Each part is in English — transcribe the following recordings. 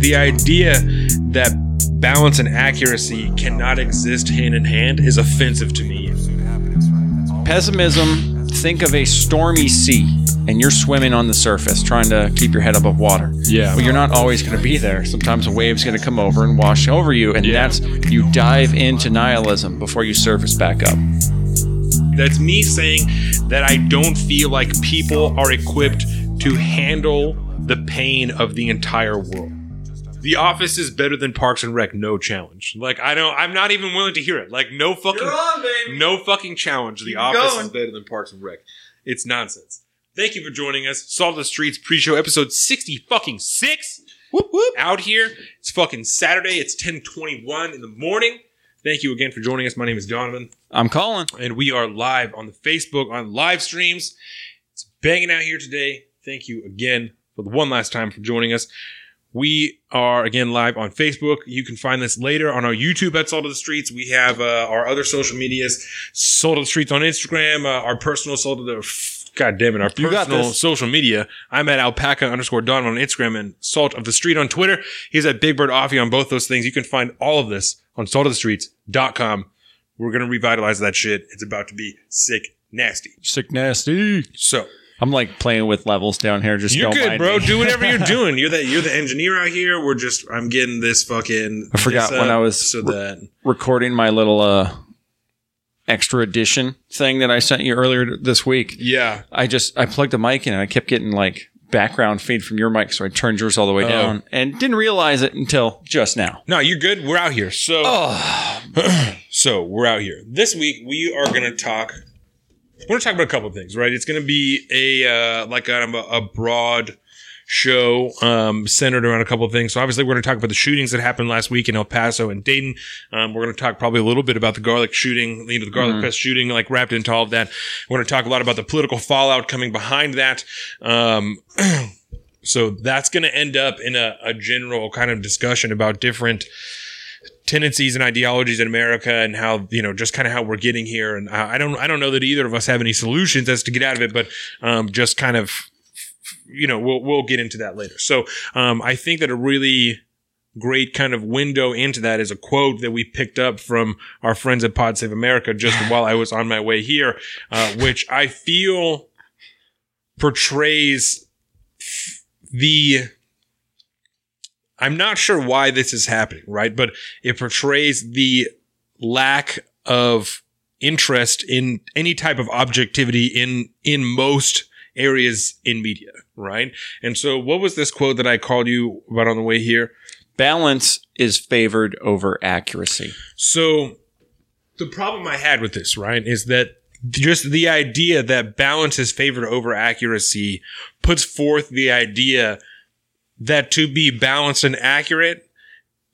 the idea that balance and accuracy cannot exist hand in hand is offensive to me. Pessimism, think of a stormy sea and you're swimming on the surface trying to keep your head above water. Yeah. Well, you're not always going to be there. Sometimes a wave's going to come over and wash over you. And Yeah. that's, you dive into nihilism before you surface back up. That's me saying that I don't feel like people are equipped to handle the pain of the entire world. The Office is better than Parks and Rec, no challenge. Like I don't, I'm not even willing to hear it. Like no fucking, no fucking challenge. The Office going. is better than Parks and Rec. It's nonsense. Thank you for joining us. Salt of the Streets pre-show episode sixty fucking six. Whoop, whoop. Out here, it's fucking Saturday. It's ten twenty one in the morning. Thank you again for joining us. My name is Donovan I'm calling. and we are live on the Facebook on live streams. It's banging out here today. Thank you again for the one last time for joining us. We are again live on Facebook. You can find this later on our YouTube at Salt of the Streets. We have uh, our other social medias, Salt of the Streets on Instagram, uh, our personal Salt of the God damn it, our You got personal social media. I'm at alpaca underscore Don on Instagram and Salt of the Street on Twitter. He's at Big Bird Offie on both those things. You can find all of this on saltofthestreets.com. We're gonna revitalize that shit. It's about to be sick, nasty. Sick nasty. So I'm like playing with levels down here. Just you're don't good, mind bro. me. Do whatever you're doing. You're the you're the engineer out here. We're just I'm getting this fucking. I forgot this when up I was so that recording my little uh, extra edition thing that I sent you earlier this week. yeah. I just I plugged the mic in and I kept getting like background feed from your mic, so I turned yours all the way Oh. down and didn't realize it until just now. No, you're good. We're out here. So Oh, so we're out here this week. We are gonna talk. We're gonna talk about a couple of things, right? It's gonna be a uh, like a, a broad show um, centered around a couple of things. So obviously, we're gonna talk about the shootings that happened last week in El Paso and Dayton. Um, we're gonna talk probably a little bit about the garlic shooting, you know, the garlic fest shooting, like wrapped into all of that. We're gonna talk a lot about the political fallout coming behind that. Um, so that's going to end up in a, a general kind of discussion about different tendencies and ideologies in America and how you know just kind of how we're getting here. And I I don't I don't know that either of us have any solutions as to get out of it, but um, just kind of you know we'll we'll get into that later. So um, I think that a really great kind of window into that is a quote that we picked up from our friends at Pod Save America just while I was on my way here, uh, which I feel portrays the I'm not sure why this is happening, right? But it portrays the lack of interest in any type of objectivity in in most areas in media, right? And so what was this quote that I called you about on the way here? balance is favored over accuracy. So the problem I had with this, right, is that just the idea that balance is favored over accuracy puts forth the idea that to be balanced and accurate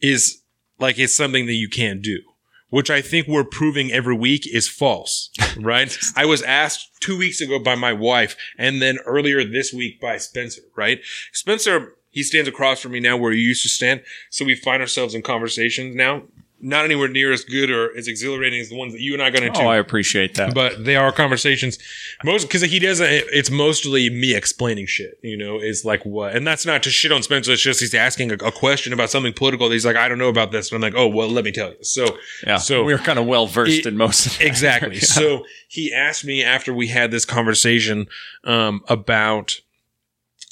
is like it's something that you can't do. Which I think we're proving every week is false, right? I was asked two weeks ago by my wife and then earlier this week by Spencer, right? Spencer, he stands across from me now where he used to stand. So we find ourselves in conversations now, not anywhere near as good or as exhilarating as the ones that you and I got into. Oh, I appreciate that. but they are conversations. Most because he doesn't it's mostly me explaining shit you know is like what and that's not to shit on spencer it's just he's asking a, a question about something political he's like i don't know about this and i'm like oh well let me tell you. So yeah, so we're kind of well versed in most exactly. Yeah. so he asked me after we had this conversation um, about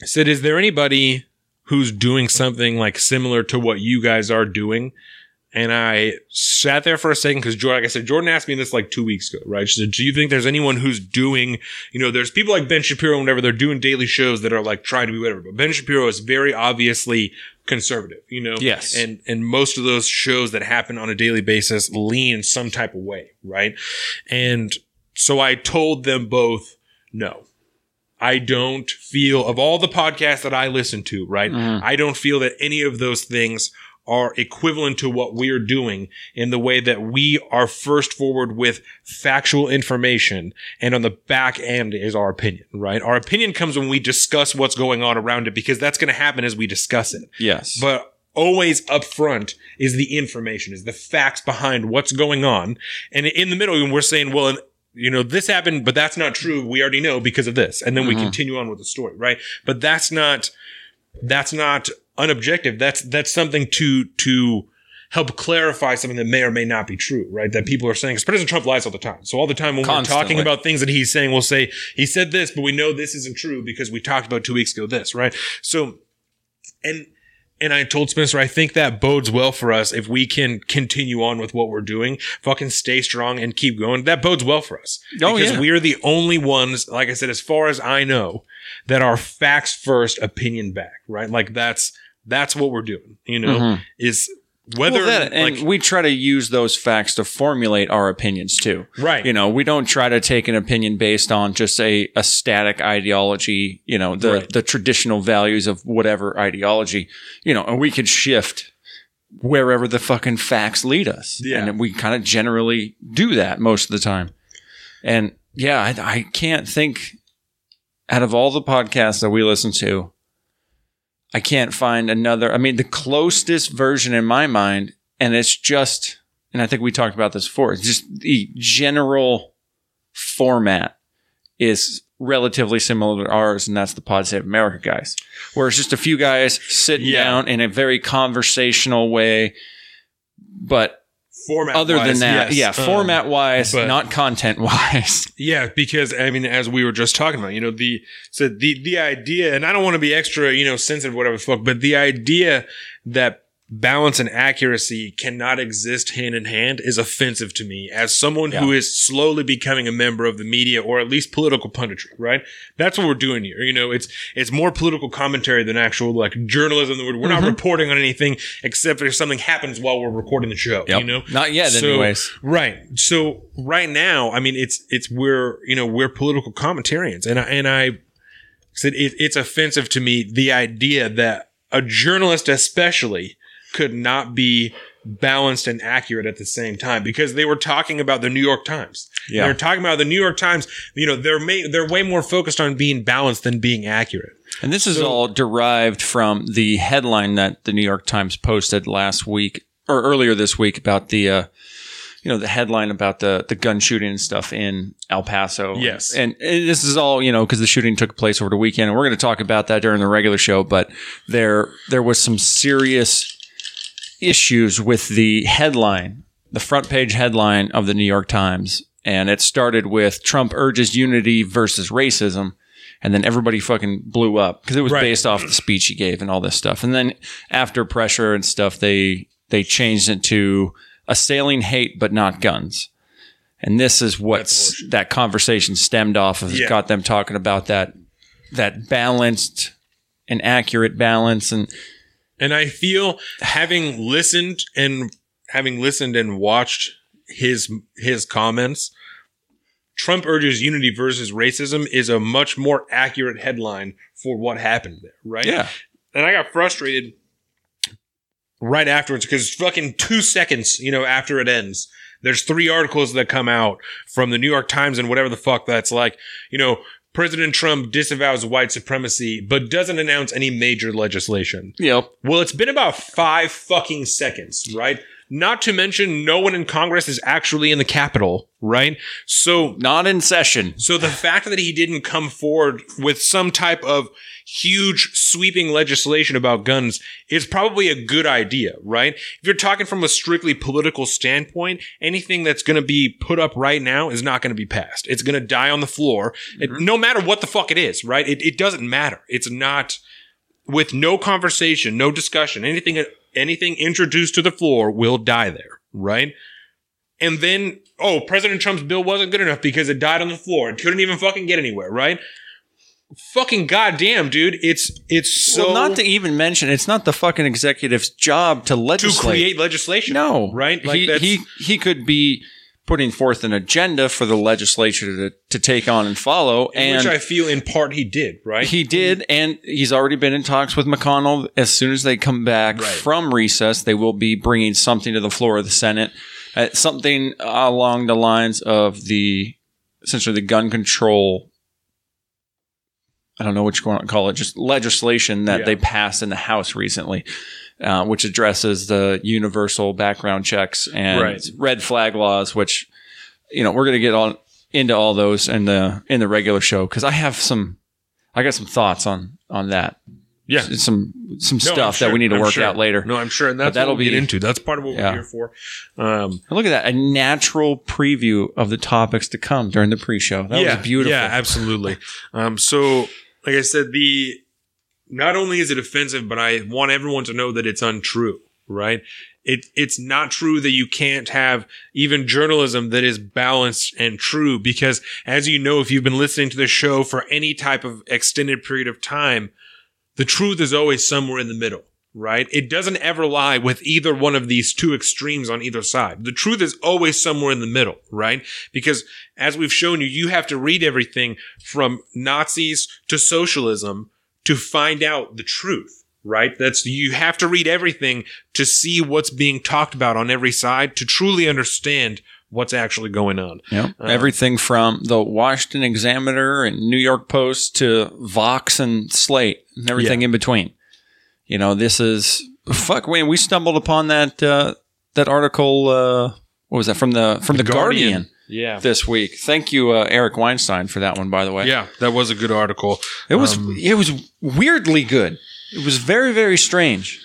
said is there anybody who's doing something like similar to what you guys are doing and I sat there for a second because Jordan, like I said, Jordan asked me this like two weeks ago, right? She said, "Do you think there's anyone who's doing, you know, there's people like Ben Shapiro, and whatever they're doing daily shows that are like trying to be whatever, but Ben Shapiro is very obviously conservative, you know, Yes. and and most of those shows that happen on a daily basis lean some type of way, right? And so I told them both, no, I don't feel of all the podcasts that I listen to, right? Mhm. I don't feel that any of those things are equivalent to what we're doing in the way that we are first forward with factual information and on the back end is our opinion, right? Our opinion comes when we discuss what's going on around it because that's going to happen as we discuss it. yes, But always up front is the information, is the facts behind what's going on. And in the middle, when we're saying, well, and, you know, this happened, but that's not true. We already know because of this. And then we Mhm. continue on with the story, right? But that's not, that's not unobjective. That's that's something to to help clarify something that may or may not be true, right? That people are saying, because President Trump lies all the time. So all the time when we're talking about things that he's saying, we'll say, he said this, but we know this isn't true because we talked about two weeks ago this, right? So, and, and I told Spencer, I think that bodes well for us if we can continue on with what we're doing, fucking stay strong and keep going. That bodes well for us. Oh, because yeah. we are the only ones, like I said, as far as I know, that are facts first, opinion back, right? Like that's, that's what we're doing, you know, Mhm. is whether, Well, that, and like, we try to use those facts to formulate our opinions too. right. You know, we don't try to take an opinion based on just a, a static ideology, you know, the, Right. the traditional values of whatever ideology, you know, and we could shift wherever the fucking facts lead us. Yeah. And we kind of generally do that most of the time. And yeah, I, I can't think out of all the podcasts that we listen to, I can't find another. I mean, the closest version in my mind, and it's just, and I think we talked about this before, just the general format is relatively similar to ours, and that's the Pod Save America guys, where it's just a few guys sitting Yeah. down in a very conversational way, but format other than that, yes. yeah, Um, format wise, but- not content wise. Yeah, because I mean, as we were just talking about, you know, the so the the idea, and I don't want to be extra, you know, sensitive, whatever the fuck, but the idea that balance and accuracy cannot exist hand in hand is offensive to me as someone who is slowly becoming a member of the media or at least political punditry, right? That's what we're doing here. You know, it's it's more political commentary than actual like journalism. We're, we're not mm-hmm. reporting on anything except if something happens while we're recording the show. You know, not yet, So- anyways. Right. So right now, I mean, it's it's we're you know we're political commentarians, and I, and I said it, it's offensive to me the idea that a journalist, especially, could not be balanced and accurate at the same time because they were talking about the New York Times. Yeah. They're talking about the New York Times. You know, they're may, they're way more focused on being balanced than being accurate. And this is So- all derived from the headline that the New York Times posted last week or earlier this week about the, uh, you know, the headline about the the gun shooting and stuff in El Paso. Yes. and, and this is all you know because the shooting took place over the weekend, and we're going to talk about that during the regular show. But there there was some serious issues with the headline, the front page headline of the New York Times, and it started with Trump urges unity versus racism. And then everybody fucking blew up because it was Right. based off the speech he gave and all this stuff. And then after pressure and stuff, they they changed it to assailing hate but not guns. And this is what that conversation stemmed off of. Yeah. Got them talking about that that balanced and accurate balance and And I feel having listened and having listened and watched his his comments, Trump urges unity versus racism is a much more accurate headline for what happened there, right? yeah. And I got frustrated right afterwards because fucking two seconds, you know, after it ends, there's three articles that come out from the New York Times and whatever the fuck that's like, you know, President Trump disavows white supremacy, but doesn't announce any major legislation. Yep. Well, it's been about five fucking seconds, right? Not to mention, no one in Congress is actually in the Capitol, right? So, Not in session. so the fact that he didn't come forward with some type of huge sweeping legislation about guns is probably a good idea, right? If you're talking from a strictly political standpoint, anything that's going to be put up right now is not going to be passed. It's going to die on the floor, It- mm-hmm. no matter what the fuck it is, right? It, it doesn't matter. It's not with no conversation, no discussion, anything anything introduced to the floor will die there, right? And then, oh, President Trump's bill wasn't good enough because it died on the floor. It couldn't even fucking get anywhere, right? Fucking goddamn, dude! It's it's so well, not to even mention, it's not the fucking executive's job to legislate to create legislation. no, right? Like he, that's, he he could be putting forth an agenda for the legislature to, to take on and follow, and which I feel in part he did, right? he did, and he's already been in talks with McConnell. As soon as they come back Right. from recess, they will be bringing something to the floor of the Senate, uh, something along the lines of the essentially the gun control. I don't know what you want to call it, just legislation that Yeah. they passed in the House recently, uh, which addresses the universal background checks and Right. red flag laws, which you know we're going to get on into all those in the in the regular show because I have some I got some thoughts on on that. yeah, Some some No, stuff sure. that we need to I'm work sure. out later. No, I'm sure, and that's that'll what we'll get be- into. That's part of what Yeah. we're here for. Um, Look at that, a natural preview of the topics to come during the pre-show. That yeah, was beautiful. Yeah, absolutely. um, so, like I said, the not only is it offensive, but I want everyone to know that it's untrue. Right? It it's not true that you can't have even journalism that is balanced and true because, as you know, if you've been listening to the show for any type of extended period of time, the truth is always somewhere in the middle. Right? It doesn't ever lie with either one of these two extremes on either side. The truth is always somewhere in the middle, right? Because as we've shown you, you have to read everything from Nazis to socialism to find out the truth, right? That's, you have to read everything to see what's being talked about on every side to truly understand what's actually going on. Yep. Uh, Everything from the Washington Examiner and New York Post to Vox and Slate and everything in between. You know, this is fuck. Wayne, we stumbled upon that uh, that article. Uh, what was that from the from the, Guardian. Yeah. this week? Thank you, uh, Eric Weinstein, for that one. By the way, Yeah, that was a good article. it was Um, it was weirdly good. It was very very strange.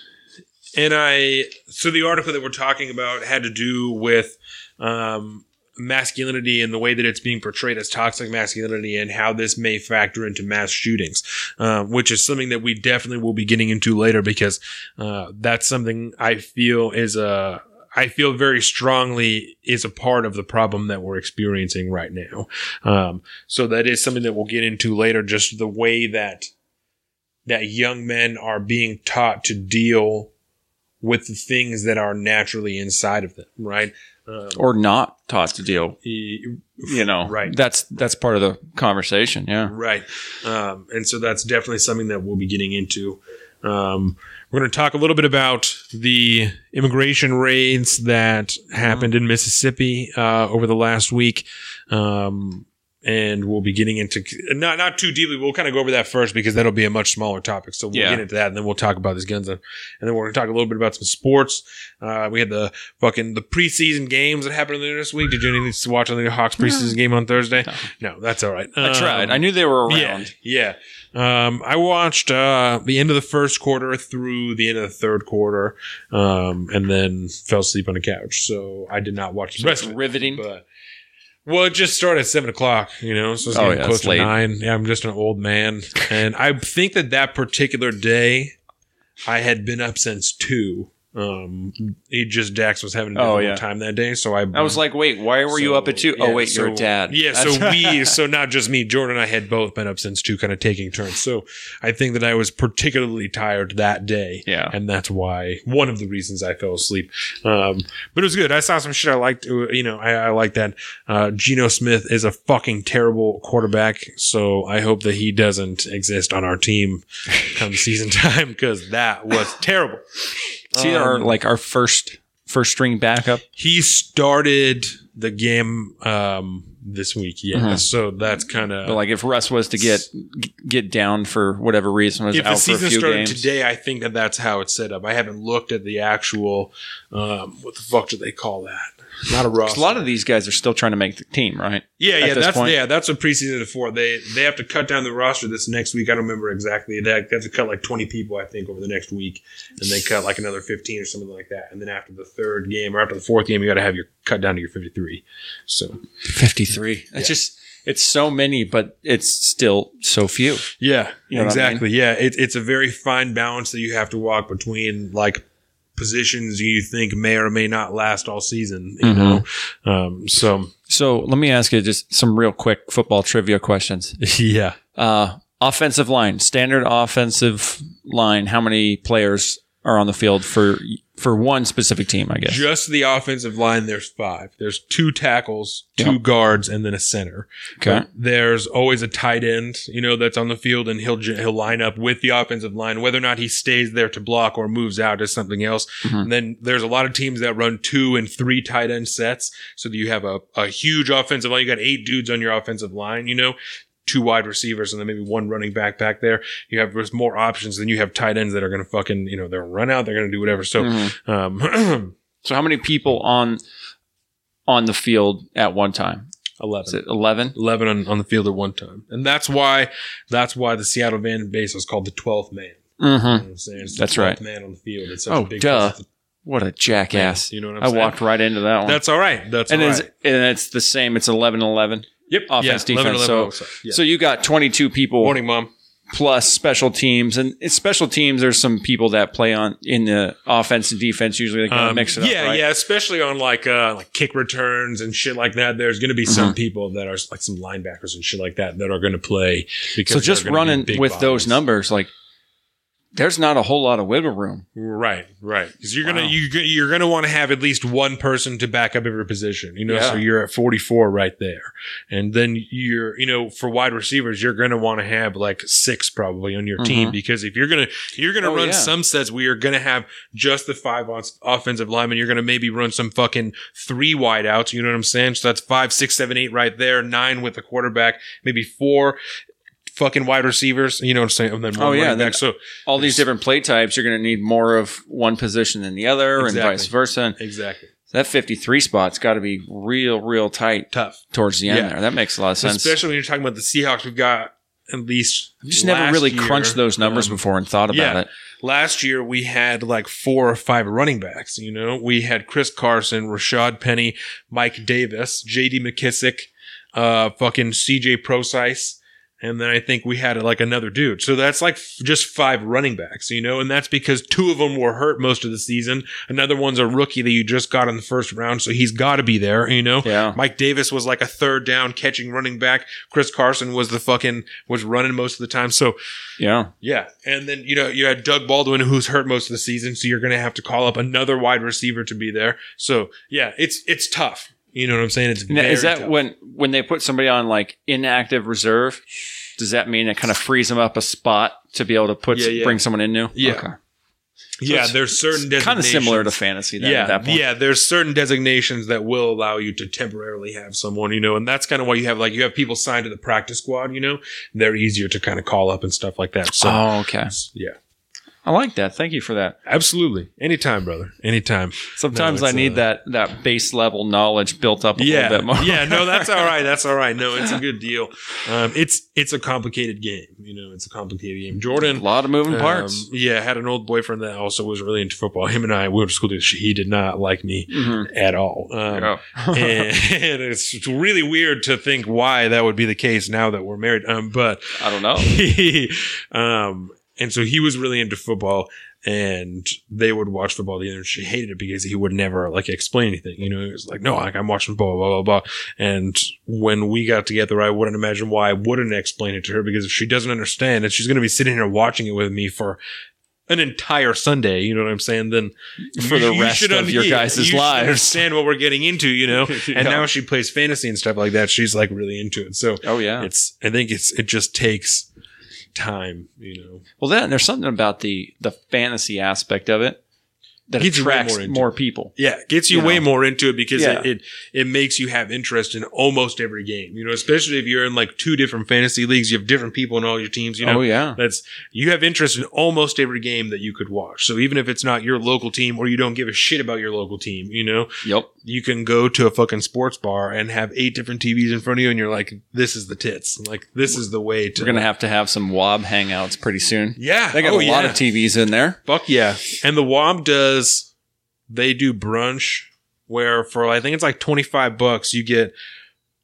And I, so the article that we're talking about had to do with um, masculinity and the way that it's being portrayed as toxic masculinity and how this may factor into mass shootings, uh, which is something that we definitely will be getting into later because uh, that's something I feel is a. I feel very strongly is a part of the problem that we're experiencing right now. Um, so that is something that we'll get into later. Just the way that that young men are being taught to deal with the things that are naturally inside of them, right? Um, Or not taught to deal. You know, Right. That's that's part of the conversation. Yeah. right. Um, and so that's definitely something that we'll be getting into. Um, we're going to talk a little bit about the immigration raids that happened in Mississippi uh, over the last week. Um, and we'll be getting into not not too deeply. We'll kind of go over that first because that'll be a much smaller topic. So we'll Yeah. get into that, and then we'll talk about these guns, and then we're going to talk a little bit about some sports. Uh, we had the fucking the preseason games that happened there this week. Did you need to watch the Hawks preseason game on Thursday? No, that's all right. I tried. Um, I knew they were yeah, around. yeah. Um, I watched uh, the end of the first quarter through the end of the third quarter, um, and then fell asleep on the couch. So I did not watch the rest riveting. But well, it just started at seven o'clock, you know, so it's Oh, yeah, close it's to late. nine. Yeah, I'm just an old man, and I think that that particular day, I had been up since two. Um, he just Dax was having a Oh, yeah. time that day, so I I was like, wait, why were you up at two? yeah, oh, wait, so- you're a dad. Yeah, so we, so not just me, Jordan and I had both been up since two, kind of taking turns. So I think that I was particularly tired that day. Yeah. And that's why, one of the reasons I fell asleep. Um, but it was good. I saw some shit I liked, uh, you know, I, I like that. Uh, Geno Smith is a fucking terrible quarterback. So I hope that he doesn't exist on our team come season time because that was terrible. Is he our Um, like our first first string backup? he started the game um, this week. Yeah, Mhm. so that's kind of like if Russ was to get get down for whatever reason, was if the out for a few started games. today. I think that that's how it's set up. I haven't looked at the actual um, what the fuck do they call that? Not a 'Cause roster. a lot of these guys are still trying to make the team, right? yeah, at yeah. That's point. yeah. That's what preseason is for. They they have to cut down the roster this next week. I don't remember exactly. They have to cut like twenty people, I think, over the next week, and they cut like another fifteen or something like that. And then after the third game or after the fourth game, you got to have your cut down to your fifty three. So Fifty three. It's just it's so many, but it's still so few. Yeah, You know what I exactly. Yeah, it, it's a very fine balance that you have to walk between like positions you think may or may not last all season. You Mhm. know, um, so So let me ask you just some real quick football trivia questions. yeah, Uh, offensive line, standard offensive line. How many players are on the field for for one specific team? I guess. just the offensive line. There's five. There's two tackles, two Yeah. guards, and then a center. Okay. There's always a tight end, you know, that's on the field, and he'll he'll line up with the offensive line. Whether or not he stays there to block or moves out is something else. Mhm. And then there's a lot of teams that run two and three tight end sets, so that you have a, a huge offensive line. You got eight dudes on your offensive line, you know, two wide receivers, and then maybe one running back back there. You have there's more options than you have tight ends that are going to fucking you know they're run out, they're going to do whatever. So. Mhm. Um, So how many people on on the field at one time? Is 11. it eleven? 11 on, on the field at one time. And that's why that's why the Seattle Van base was called the 12th man, You know what I'm saying? It's the That's right. Man on the field. It's such Oh, a big duh. What a jackass! You know what I'm I saying? walked right into that one. That's all right. That's and all it's right. and it's the same. It's 11-11. Yep. offense, yeah, 11, defense. 11, So- yeah. So you got twenty two people morning, mom. plus special teams, and it's special teams. There's some people that play on in the offense and defense. Usually they kind of Um, mix it up. yeah, right? yeah, especially on like uh like kick returns and shit like that. There's going to be Mm-hmm. some people that are like some linebackers and shit like that that are going to play. Because So just running with those numbers, like there's not a whole lot of wiggle room. Right, right. Because you're gonna you you're gonna want to have at least one person to back up every position. You know, Yeah. so you're at 44 right there, and then you're you know for wide receivers you're gonna want to have like six probably on your team Mhm. because if you're gonna you're gonna Oh, run yeah. some sets where you're gonna have just the five on offensive linemen. You're gonna maybe run some fucking three wideouts. You know what I'm saying? So that's five, six, seven, eight right there. Nine with the quarterback, maybe four. Fucking wide receivers, you know what I'm saying? And then Oh, yeah, then- So All these different play types, you're going to need more of one position than the other, Exactly. and vice versa. Exactly that 53 spot's got to be real, real tight tough. towards the end Yeah. there. That makes a lot of sense. Especially when you're talking about the Seahawks, we've got at least. I've just never really year, crunched those numbers um, before and thought about yeah. it. Last year we had like four or five running backs. You know, we had Chris Carson, Rashaad Penny, Mike Davis, J.D. McKissic, uh, fucking C.J. Procise. And then I think we had like another dude. So that's like f- just five running backs, you know, and that's because two of them were hurt most of the season. Another one's a rookie that you just got in the first round. So he's got to be there, you know? Yeah. Mike Davis was like a third down catching running back. Chris Carson was the fucking, was running most of the time. So Yeah. yeah, and then you know you had Doug Baldwin who's hurt most of the season, so you're going to have to call up another wide receiver to be there. So yeah, it's it's tough. You know what I'm saying? It's Now, is that tough. when when they put somebody on like inactive reserve? Does that mean it kind of frees them up a spot to be able to put Yeah, yeah. bring someone in new? Yeah. Okay. yeah, there's certain Kind of similar to designations- fantasy. Then, yeah, At that point. yeah. There's certain designations that will allow you to temporarily have someone, you know, and that's kind of why you have like you have people signed to the practice squad, you know, they're easier to kind of call up and stuff like that. So oh, okay. yeah, I like that. Thank you for that. absolutely, anytime, brother, anytime. Sometimes No, I need uh, that that base level knowledge built up a yeah, little bit more. yeah, no, that's all right. That's all right. No, it's a good deal. Um, it's it's a complicated game. You know, it's a complicated game. Jordan. A lot of moving um, parts. yeah, had an old boyfriend that also was really into football. Him and I we went to school together. He did not like me Mhm. at all. Um, Yeah. and it's it's really weird to think why that would be the case now that we're married. Um, but I don't know. he, um, and so he was really into football and they would watch football together and she hated it because he would never like explain anything. You know, he was like, no, like I'm watching blah, blah, blah, blah. And when we got together, I wouldn't imagine why I wouldn't explain it to her because if she doesn't understand and she's going to be sitting here watching it with me for an entire Sunday, you know what I'm saying? Then For the you rest should of un- your yeah, guys' you lives. understand what we're getting into, you know? Yeah. And now she plays fantasy and stuff like that. She's like really into it. So Oh yeah. it's I think it's it just takes time, you know. Well, then there's something about the the fantasy aspect of it that Gets you attracts more more it. people. Yeah, gets you, You way know. more into it because Yeah. it, it it makes you have interest in almost every game. You know, especially if you're in like two different fantasy leagues, you have different people in all your teams. You know, oh yeah. that's you have interest in almost every game that you could watch. So even if it's not your local team or you don't give a shit about your local team, you know, Yep. you can go to a fucking sports bar and have eight different TVs in front of you, and you're like, this is the tits. Like this is the way to. We're gonna have to have some WOB hangouts pretty soon. Yeah, They got oh, a lot yeah. of TVs in there. Fuck yeah. And the WOB does, they do brunch where for, I think it's like 25 bucks, you get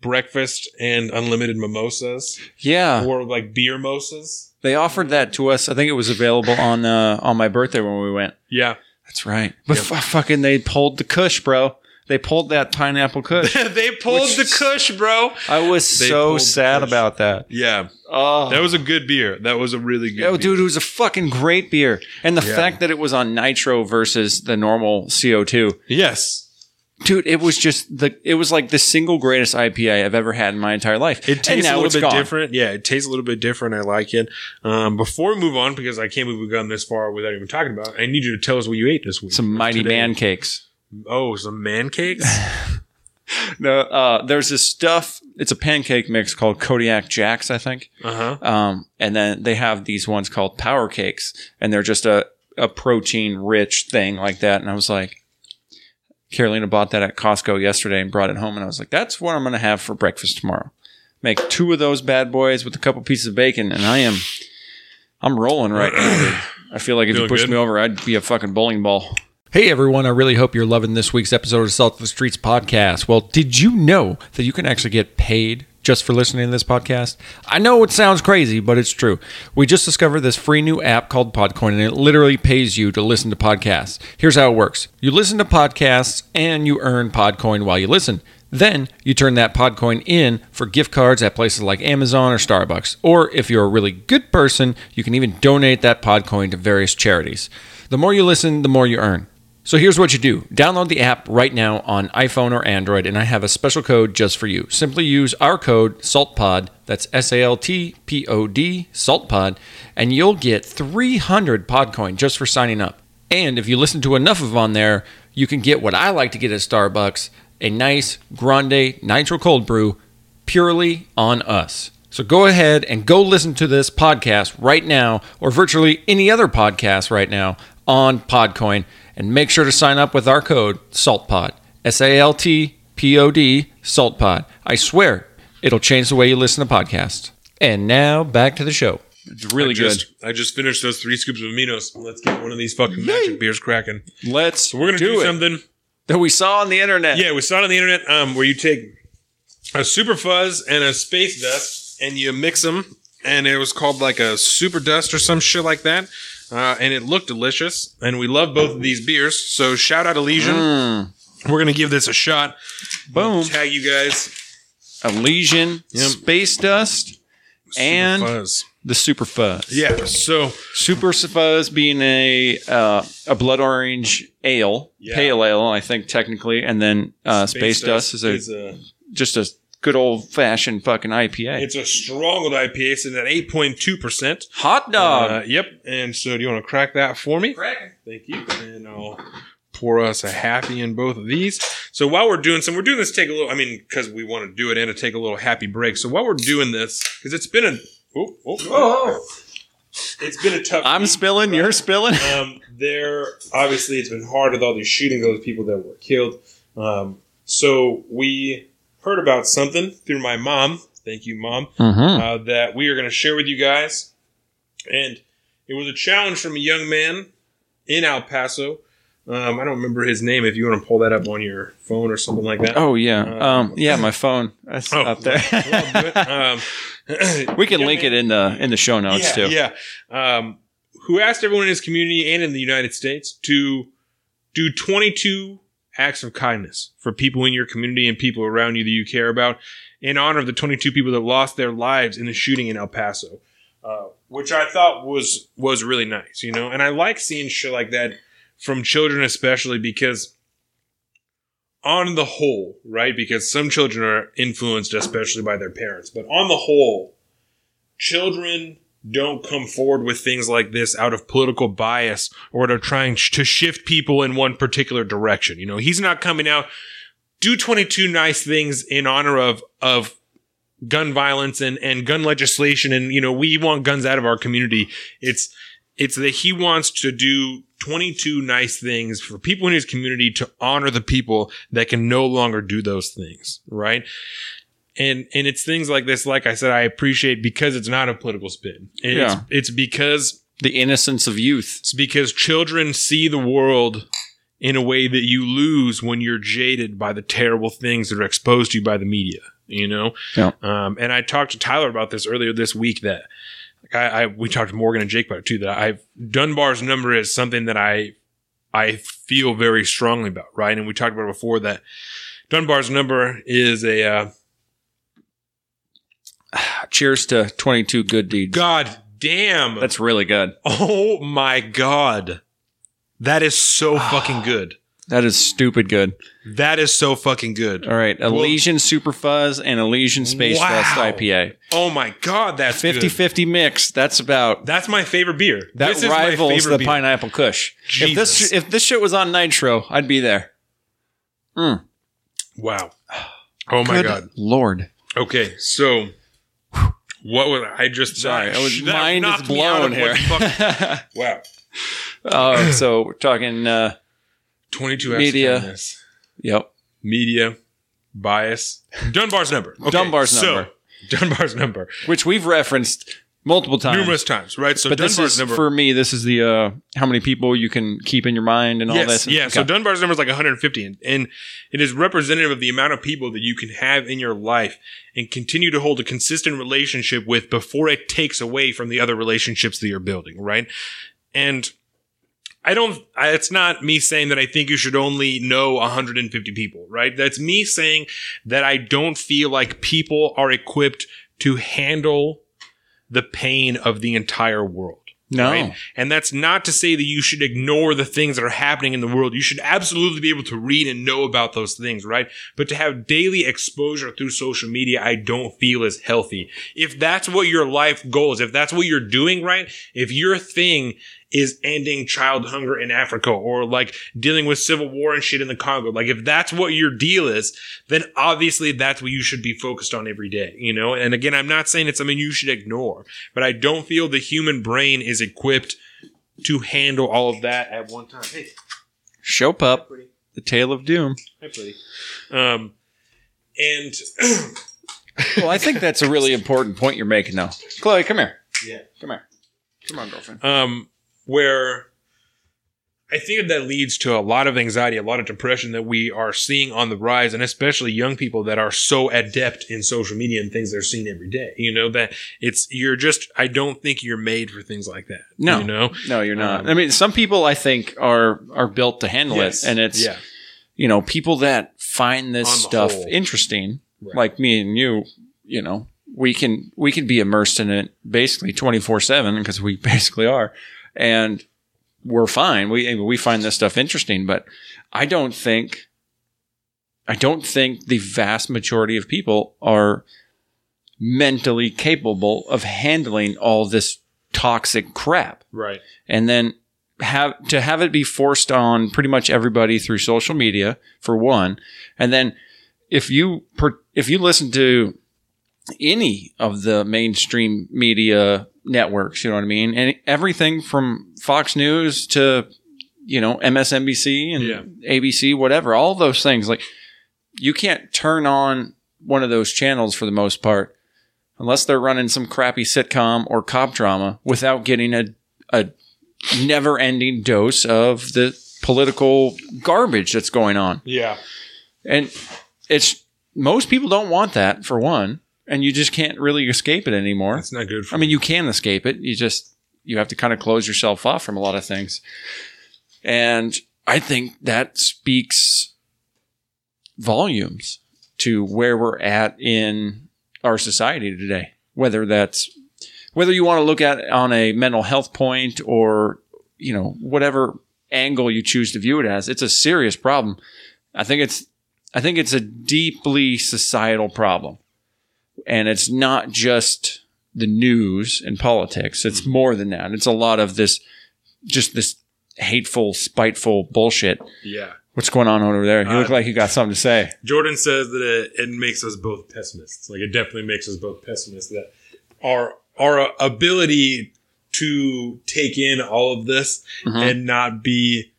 breakfast and unlimited mimosas Yeah. or like beer mimosas. They offered that to us. I think it was available on uh, on my birthday when we went. Yeah. That's right. But Yep. fu- fucking they pulled the Kush, bro. They pulled that pineapple Kush. they pulled the Kush, bro. I was They so pulled the sad Kush. about that. Yeah. Oh, That was a good beer. That was a really good Yo, beer. dude, it was a fucking great beer. And the Yeah. fact that it was on nitro versus the normal CO2. Yes. Dude, it was just the it was like the single greatest IPA I've ever had in my entire life. It tastes a little bit different. Yeah, it tastes a little bit different. I like it. Um, before we move on, because I can't believe we've gone this far without even talking about it, I need you to tell us what you ate this week. Some mighty Today. man cakes. Oh, some man cakes? No, uh, there's this stuff. It's a pancake mix called Kodiak Jacks, I think. uh huh. Um, and then they have these ones called Power Cakes, and they're just a, a protein rich thing like that. And I was like, Carolina bought that at Costco yesterday and brought it home, and I was like, that's what I'm going to have for breakfast tomorrow. Make two of those bad boys with a couple pieces of bacon, and I am, I'm rolling right now. dude. I feel like if you Feeling pushed good? me over, I'd be a fucking bowling ball. Hey everyone, I really hope you're loving this week's episode of Salt the Streets podcast. Well, did you know that you can actually get paid just for listening to this podcast? I know it sounds crazy, but it's true. We just discovered this free new app called Podcoin, and it literally pays you to listen to podcasts. Here's how it works you listen to podcasts and you earn Podcoin while you listen. Then you turn that Podcoin in for gift cards at places like Amazon or Starbucks. Or if you're a really good person, you can even donate that Podcoin to various charities. The more you listen, the more you earn. So here's what you do download the app right now on iPhone or Android, and I have a special code just for you. Simply use our code SALTPOD, that's S A L T P O D, SALTPOD, and you'll get 300 Podcoin just for signing up. And if you listen to enough of them on there, you can get what I like to get at Starbucks a nice grande nitro cold brew purely on us. So go ahead and go listen to this podcast right now, or virtually any other podcast right now on Podcoin, and make sure to sign up with our code SALTPOD. S A L T P O D, SALTPOD. I swear it'll change the way you listen to podcasts. And now back to the show. It's really I good. just, I just finished those three scoops of aminos. Let's get one of these fucking magic beers cracking. Let's So we're gonna do, it. something. that we saw on the internet. Yeah, we saw it on the internet um, where you take a super fuzz and a space dust and you mix them, and it was called like a super dust or some shit like that. Uh, and it looked delicious, and we love both of these beers. So shout out Elysian. Mm. We're gonna give this a shot. Boom. Tag you guys. Elysian, Yep. Space Dust, and fuzz. the Super Fuzz. Yeah. So Super Fuzz being a uh, a blood orange ale, Yeah. pale ale, I think technically, and then uh, Space, Dust, is a a just a good old fashioned fucking IPA. it's a strong old IPA, sitting at eight point two percent. Hot dog. Uh, yep. And so, do you want to crack that for me? Crack. Thank you. And I'll pour us a happy in both of these. So while we're doing some, we're doing this take a little. I mean, because we want to do it and to take a little happy break. So while we're doing this, because it's been a oh, oh, oh, it's been a tough. I'm week. spilling. You're spilling. Um, there obviously it's been hard with all these shootings, all those people that were killed. Um, so we heard about something through my mom. Thank you, mom Mm-hmm. uh, that we are going to share with you guys. And it was a challenge from a young man in El Paso. Um, I don't remember his name. If you want to pull that up on your phone or something like that. Oh yeah. Uh, Um, yeah, my phone. That's Oh, up there. well, I'll do it. Um, we can link man- it in the in the show notes yeah, too. Yeah. Um, who asked everyone in his community and in the United States to do 22 acts of kindness for people in your community and people around you that you care about in honor of the 22 people that lost their lives in the shooting in El Paso, uh, which I thought was was really nice, you know. And I like seeing shit like that from children, especially because on the whole, right? Because some children are influenced, especially by their parents, but on the whole, children don't come forward with things like this out of political bias or to trying to shift people in one particular direction. You know, he's not coming out do 22 nice things in honor of of gun violence and and gun legislation and you know we want guns out of our community. It's it's that he wants to do 22 nice things for people in his community to honor the people that can no longer do those things, right? And and it's things like this like i said i appreciate because it's not a political spin And Yeah. it's, it's because The innocence of youth. it's because children see the world in a way that you lose when you're jaded by the terrible things that are exposed to you by the media you know Yeah. um, and i talked to tyler about this earlier this week that like I, I we talked to morgan and jake about it too that i've dunbar's number is something that i i feel very strongly about right and we talked about it before that dunbar's number is a uh, Cheers to 22 good deeds. God damn. That's really good. oh my God. That is so fucking good. That is stupid good. That is so fucking good. All right. Elysian Super Fuzz and Elysian Space Wow. Dust IPA. Oh my God. That's 50 good. 50 mix. That's about. That's my favorite beer. That This is my rivals favorite the beer. pineapple kush. If this if this shit was on Nitro, I'd be there. Mm. Wow. Oh my Good God. Lord. Okay. So what was I just Sorry, I was that mind is knocked me out blown of here. what the fuck- wow. Oh, so we're talking. Uh, 22 X Media. yep. Media. Bias. Dunbar's number. Okay, Dunbar's so, number. Dunbar's number. Which we've referenced multiple times. numerous times, right? So but this Dunbar's is number for me. This is the uh, how many people you can keep in your mind and all yes, this. yeah. So Dunbar's number is like 150, and, and it is representative of the amount of people that you can have in your life and continue to hold a consistent relationship with before it takes away from the other relationships that you're building, right? And I don't. I, it's not me saying that I think you should only know 150 people, right? That's me saying that I don't feel like people are equipped to handle the pain of the entire world. no, Right? And that's not to say that you should ignore the things that are happening in the world. You should absolutely be able to read and know about those things, right? But to have daily exposure through social media, I don't feel is healthy. If that's what your life goal is, if that's what you're doing, right? If your thing is ending child hunger in Africa or like dealing with civil war and shit in the Congo, like if that's what your deal is, then obviously that's what you should be focused on every day, you know? And again, I'm not saying it's something you should ignore, but I don't feel the human brain is equipped to handle all of that at one time. Hey, show pup, the tale of doom. hi, buddy. Um, and well, I think that's a really important point you're making, though. Chloe, come here. Yeah. come here. Come on, girlfriend. um, where I think that, leads to a lot of anxiety, a lot of depression that we are seeing on the rise, and especially young people that are so adept in social media and things they're seeing every day. You know that it's you're just. I don't think you're made for things like that. No. you know. No, you're not. Um, I mean, some people I think are are built to handle Yes. it, and it's yeah, you know people that find this stuff whole. interesting, Right. like me and you. You know, we can we can be immersed in it basically twenty four seven because we basically are, and we're fine. We we find this stuff interesting, but I don't think I don't think the vast majority of people are mentally capable of handling all this toxic crap right. and then have to have it be forced on pretty much everybody through social media for one and then if you per, if you listen to any of the mainstream media networks you know what i mean and everything from fox news to you know msnbc and Yeah. abc whatever all those things like you can't turn on one of those channels for the most part unless they're running some crappy sitcom or cop drama without getting a a never ending dose of the political garbage that's going on. Yeah. And it's most people don't want that for one, and you just can't really escape it anymore. That's not good. For I mean, you can escape it. You just you have to kind of close yourself off from a lot of things. And I think that speaks volumes to where we're at in our society today. Whether that's whether you want to look at it on a mental health point or you know whatever angle you choose to view it as, it's a serious problem. I think it's I think it's a deeply societal problem. And it's not just the news and politics. It's more than that. It's a lot of this just this hateful, spiteful bullshit. yeah. What's going on over there? You look Uh, like you got something to say. Jordan says that it, it makes us both pessimists. Like it definitely makes us both pessimists. That our our ability to take in all of this Mhm. and not be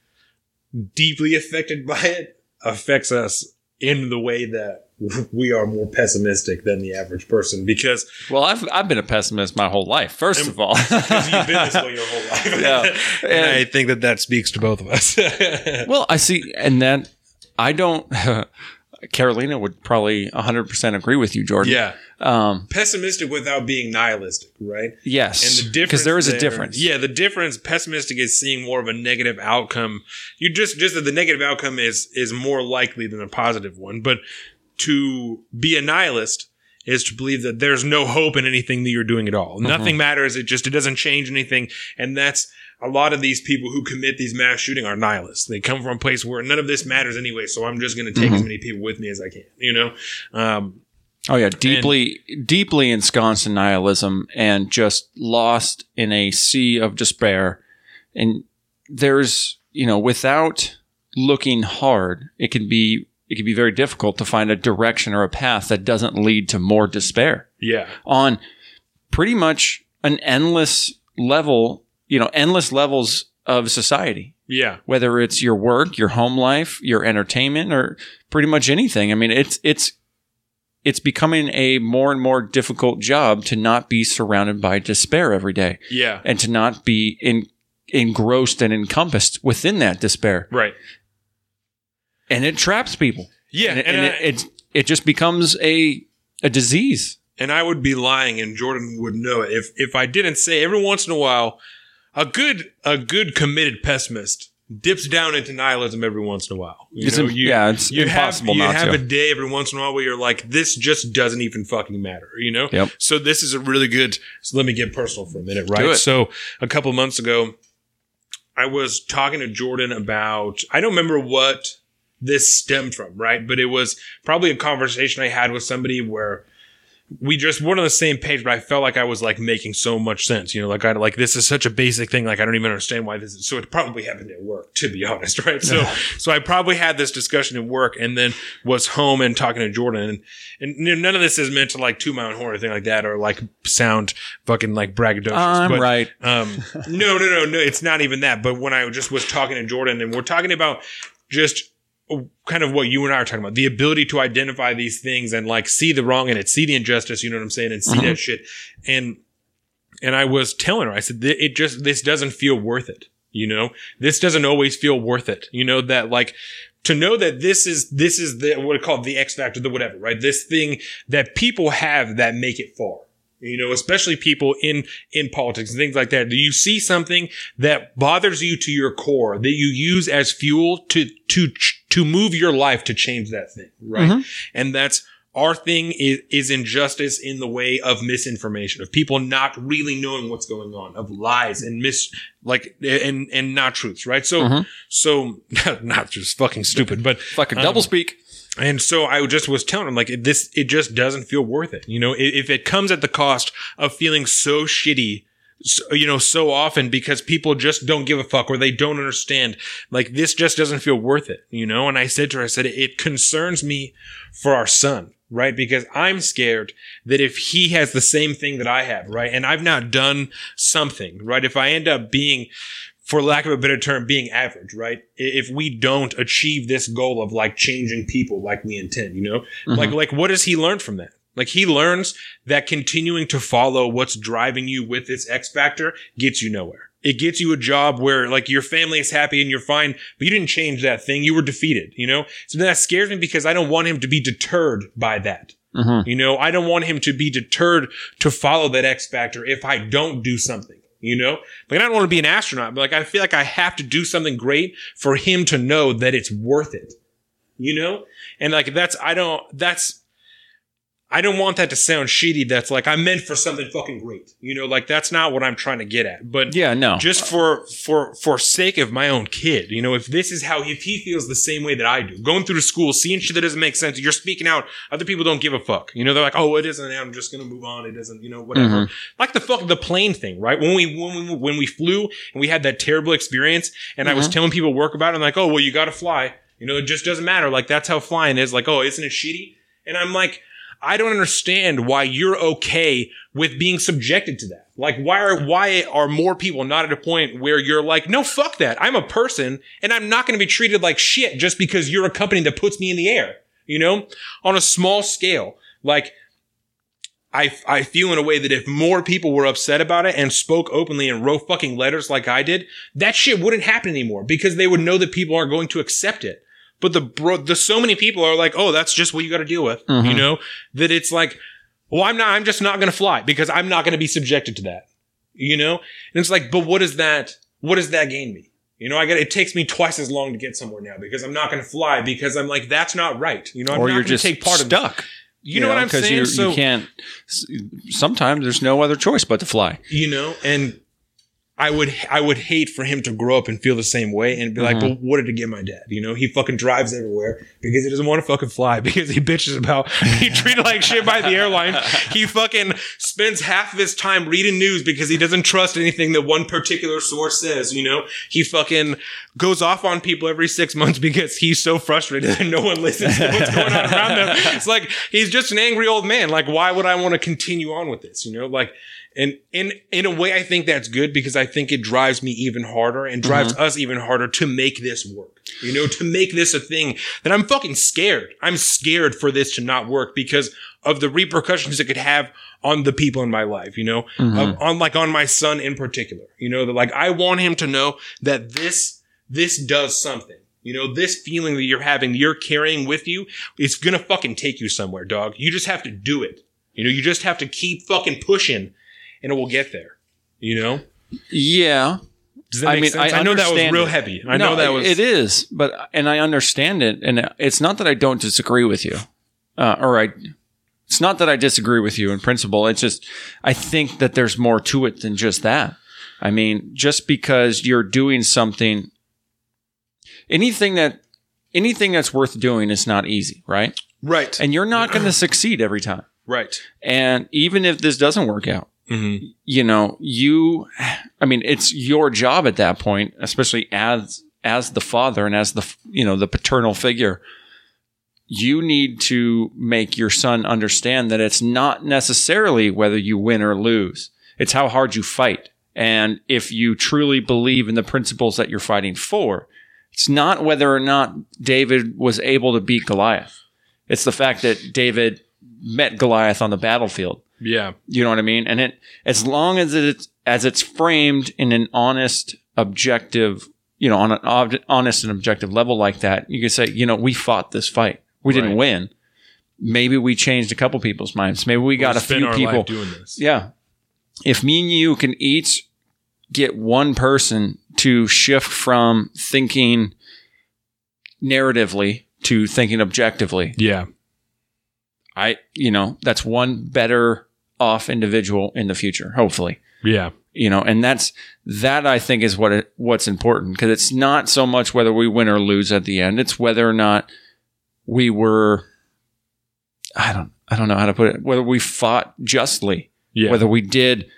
deeply affected by it affects us in the way that we are more pessimistic than the average person because Well, I've I've been a pessimist my whole life. First of all, because you've been this way your whole life. Yeah. and I think that that speaks to both of us. well, I see, and that I don't. Carolina would probably 100% agree with you, Jordan. yeah, Um, pessimistic without being nihilistic, right? yes. And the difference because there is a there- difference. Yeah, the difference pessimistic is seeing more of a negative outcome. You just just that the negative outcome is is more likely than a positive one. But to be a nihilist is to believe that there's no hope in anything that you're doing at all. Mm-hmm. Nothing matters. It just it doesn't change anything. And that's a lot of these people who commit these mass shooting are nihilists. They come from a place where none of this matters anyway. So I'm just going to take Mm-hmm. as many people with me as I can. You know, um, Oh yeah, deeply, deeply ensconced in nihilism and just lost in a sea of despair. And there's, you know, without looking hard, it can be it can be very difficult to find a direction or a path that doesn't lead to more despair yeah, on pretty much an endless level, you know, endless levels of society yeah, whether it's your work, your home life, your entertainment, or pretty much anything. I mean, it's it's it's becoming a more and more difficult job to not be surrounded by despair every day Yeah. and to not be in, engrossed and encompassed within that despair. Right. And it traps people. Yeah. And, it, and and I- it, it, it just becomes a, a disease. and I would be lying, and Jordan would know it if if I didn't say every once in a while, a good a good committed pessimist dips down into nihilism every once in a while. You It's know, you, yeah, it's you impossible have, you have to. a day every once in a while where you're like, this just doesn't even fucking matter, you know? Yep. So this is a really good. So let me get personal for a minute, right? it. So a couple months ago, I was talking to Jordan about. I don't remember what this stemmed from, right? But it was probably a conversation I had with somebody where we just weren't on the same page, but I felt like I was like making so much sense. You know, like I like this is such a basic thing. Like I don't even understand why this is. So it probably happened at work, to be honest, right? So so I probably had this discussion at work, and then was home and talking to Jordan, and and none of this is meant to like to my own horn or anything like that, or like sound fucking like braggadocious. I'm but, right. um, no, no, no, no. It's not even that. But when I just was talking to Jordan, and we're talking about just kind of what you and I are talking about, the ability to identify these things and like see the wrong in it, see the injustice, you know what I'm saying, and see that mm-hmm. shit. And and I was telling her, I said, it just this doesn't feel worth it. You know, this doesn't always feel worth it. You know that like to know that this is this is the what I call the X factor, the whatever, right? This thing that people have that make it far. You know, especially people in in politics and things like that. Do you see something that bothers you to your core that you use as fuel to to to move your life to change that thing, right? And that's our thing is, is injustice in the way of misinformation, of people not really knowing what's going on, of lies and mis like and and not truths, right? So so not just fucking stupid, but Fucking um, double speak. and so I just was telling him like this, it just doesn't feel worth it. You know, if it comes at the cost of feeling so shitty, you know, so often because people just don't give a fuck or they don't understand, like this just doesn't feel worth it. You know, and I said to her, I said it concerns me for our son. Right. Because I'm scared that if he has the same thing that I have, right. And I've not done something, right. If I end up being, for lack of a better term, being average, right? If we don't achieve this goal of like changing people like we intend, you know, like, mm-hmm. like what does he learn from that? Like he learns that continuing to follow what's driving you with this X factor gets you nowhere. It gets you a job where like your family is happy and you're fine, but you didn't change that thing. You were defeated, you know? So that scares me because I don't want him to be deterred by that. Mhm. You know, I don't want him to be deterred to follow that X factor if I don't do something. You know, like I don't want to be an astronaut, but like I feel like I have to do something great for him to know that it's worth it. You know, and like that's I don't that's I don't want that to sound shitty. That's like I'm meant for something fucking great. You know, like that's not what I'm trying to get at. But Yeah, no. just for for for sake of my own kid you know if this is how if he feels the same way that i do going through school seeing shit that doesn't make sense you're speaking out other people don't give a fuck you know they're like oh it isn't i'm just gonna move on it doesn't you know whatever mm-hmm. like the fuck the plane thing right when we when we when we flew and we had that terrible experience and i was mm-hmm. telling people work about it and like oh well you gotta fly you know it just doesn't matter like that's how flying is like oh isn't it shitty and i'm like I don't understand why you're okay with being subjected to that. Like, why are why are more people not at a point where you're like, no, fuck that. I'm a person, and I'm not going to be treated like shit just because you're a company that puts me in the air. You know, on a small scale, like. I, I feel in a way that if more people were upset about it and spoke openly and wrote fucking letters like I did, that shit wouldn't happen anymore because they would know that people aren't going to accept it. But the bro, the so many people are like, oh, that's just what you got to deal with, you mm-hmm. know, that it's like, well, I'm not, I'm just not going to fly because I'm not going to be subjected to that, you know? And it's like, but what does that, what does that gain me? You know, I get, it takes me twice as long to get somewhere now because I'm not going to fly because I'm like, that's not right. You know, I'm or you're just take part of stuck. this. You, know, what I'm saying? You, so, you can't. Sometimes there's no other choice but to fly. you know and i would i would hate for him to grow up and feel the same way and be like Mm-hmm. well what did it get my dad? You know he fucking drives everywhere because he doesn't want to fucking fly because he bitches about he treated like shit by the airline. He fucking spends half of his time reading news because he doesn't trust anything that one particular source says you know? He fucking goes off on people every six months because he's so frustrated that no one listens to what's going on around them. It's like he's just an angry old man. Like why would i want to continue on with this you know? Like And in in a way, I think that's good because I think it drives me even harder and drives mm-hmm. us even harder to make this work. You know, to make this a thing that I'm fucking scared. I'm scared for this to not work because of the repercussions it could have on the people in my life, you know, mm-hmm. Of- on like on my son in particular, you know, that like I want him to know that this, this does something. You know, this feeling that you're having, you're carrying with you, it's gonna fucking take you somewhere, dog. You just have to do it. You know, you just have to keep fucking pushing and it will get there. You know? Yeah. I mean? I I, know that was real it. heavy. I no, know that was it is, but and I understand it, and it's not that I don't disagree with you, uh, or I. It's not that I disagree with you in principle. It's just I think that there's more to it than just that. I mean, just because you're doing something, anything that anything that's worth doing is not easy, right? right. And you're not going to succeed every time. right. And even if this doesn't work out, hmm you know, you, I mean, it's your job at that point, especially as, as the father and as the, you know, the paternal figure. You need to make your son understand that it's not necessarily whether you win or lose. It's how hard you fight. And if you truly believe in the principles that you're fighting for, it's not whether or not David was able to beat Goliath. It's the fact that David met Goliath on the battlefield. Yeah. You know what I mean? And it, as long as it's, as it's framed in an honest, objective, you know, on an ob- honest and objective level like that, you can say, you know, we fought this fight. We didn't win. Maybe we changed a couple people's minds. Maybe we got We'll a few people. doing this. Yeah. If me and you can each get one person to shift from thinking narratively to thinking objectively, Yeah. I, you know, that's one better off individual in the future, hopefully. Yeah. You know, and that's that I think is what it, what's important because it's not so much whether we win or lose at the end; it's whether or not we were. I don't, I don't know how to put it. Whether we fought justly, Yeah. whether we did,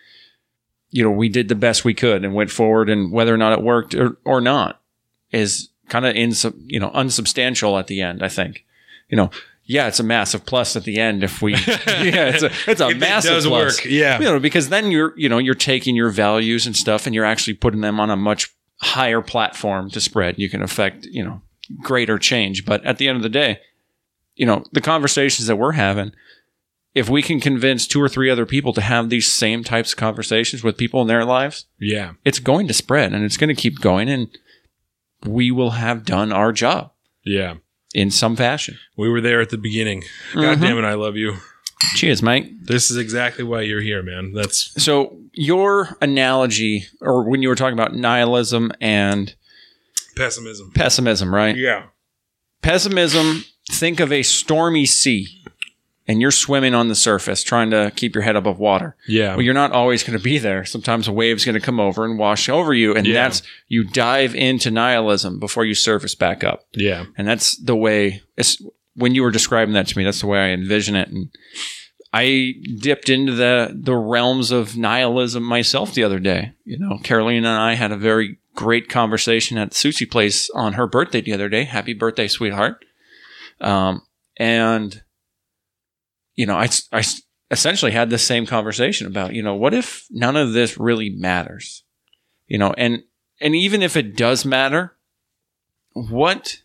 you know, we did the best we could and went forward, and whether or not it worked or, or not is kind of in some you know unsubstantial at the end. I think, you know, yeah, it's a massive plus at the end if we, yeah, it's a it's a it massive does plus. work, yeah. you know, because then you're you know you're taking your values and stuff and you're actually putting them on a much higher platform to spread. You can affect you know greater change, but at the end of the day, you know, the conversations that we're having if we can convince two or three other people to have these same types of conversations with people in their lives, Yeah. it's going to spread and it's going to keep going and we will have done our job Yeah. In some fashion. We were there at the beginning. Mm-hmm. God damn it, I love you. Cheers, Mike. This is exactly why you're here, man. That's So, your analogy, or when you were talking about nihilism and pessimism. pessimism, right? Yeah. Pessimism, think of a stormy sea and you're swimming on the surface trying to keep your head above water. Yeah. Well, you're not always going to be there. Sometimes a wave's going to come over and wash over you. And Yeah. that's, you dive into nihilism before you surface back up. yeah. And that's the way, it's, when you were describing that to me, that's the way I envision it. And I dipped into the, the realms of nihilism myself the other day. You know, Caroline and I had a very great conversation at the sushi place on her birthday the other day. Happy birthday, sweetheart. Um, and, you know, I, I essentially had the same conversation about, you know, what if none of this really matters? You know, and, and even if it does matter, what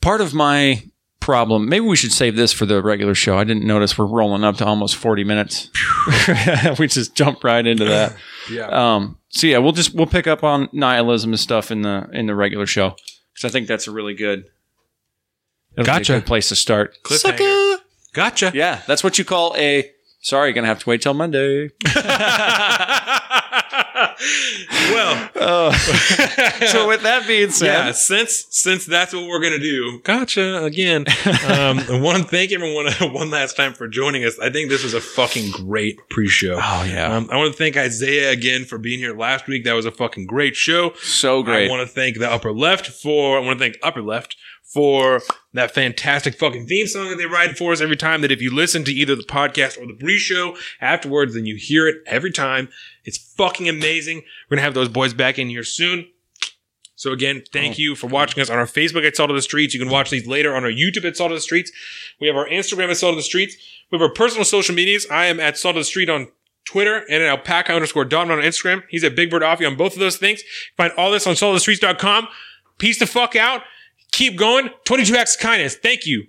part of my problem, maybe we should save this for the regular show. I didn't notice we're rolling up to almost 40 minutes. we just jumped right into that. Yeah. Um, so yeah, we'll just we'll pick up on nihilism and stuff in the in the regular show because I think that's a really good. it'll a Gotcha. good place to start. Cliffhanger. Gotcha. Yeah, that's what you call a. Sorry, gonna have to wait till Monday. well, Oh. so with that being said, yeah, since since that's what we're gonna do, gotcha again. Um, I want to thank everyone one last time for joining us. I think this was a fucking great pre-show. Oh, yeah. Um, I want to thank Isaiah again for being here last week. That was a fucking great show. so great. I want to thank the upper left for. I want to thank upper left for that fantastic fucking theme song that they write for us every time. That if you listen to either the podcast or the pre-show afterwards, then you hear it every time. It's fucking amazing. We're gonna have those boys back in here soon. So again, thank Oh. you for watching us on our Facebook at Salt of the Streets. You can watch these later on our YouTube at Salt of the Streets. We have our Instagram at Salt of the Streets. We have our personal social medias. I am at Salt of the Street on Twitter and at alpaca underscore Don on Instagram. He's at Big Bird Offie on both of those things. Find all this on saltofthestreets.com. Peace the fuck out. Keep going. 22 acts of kindness. Thank you.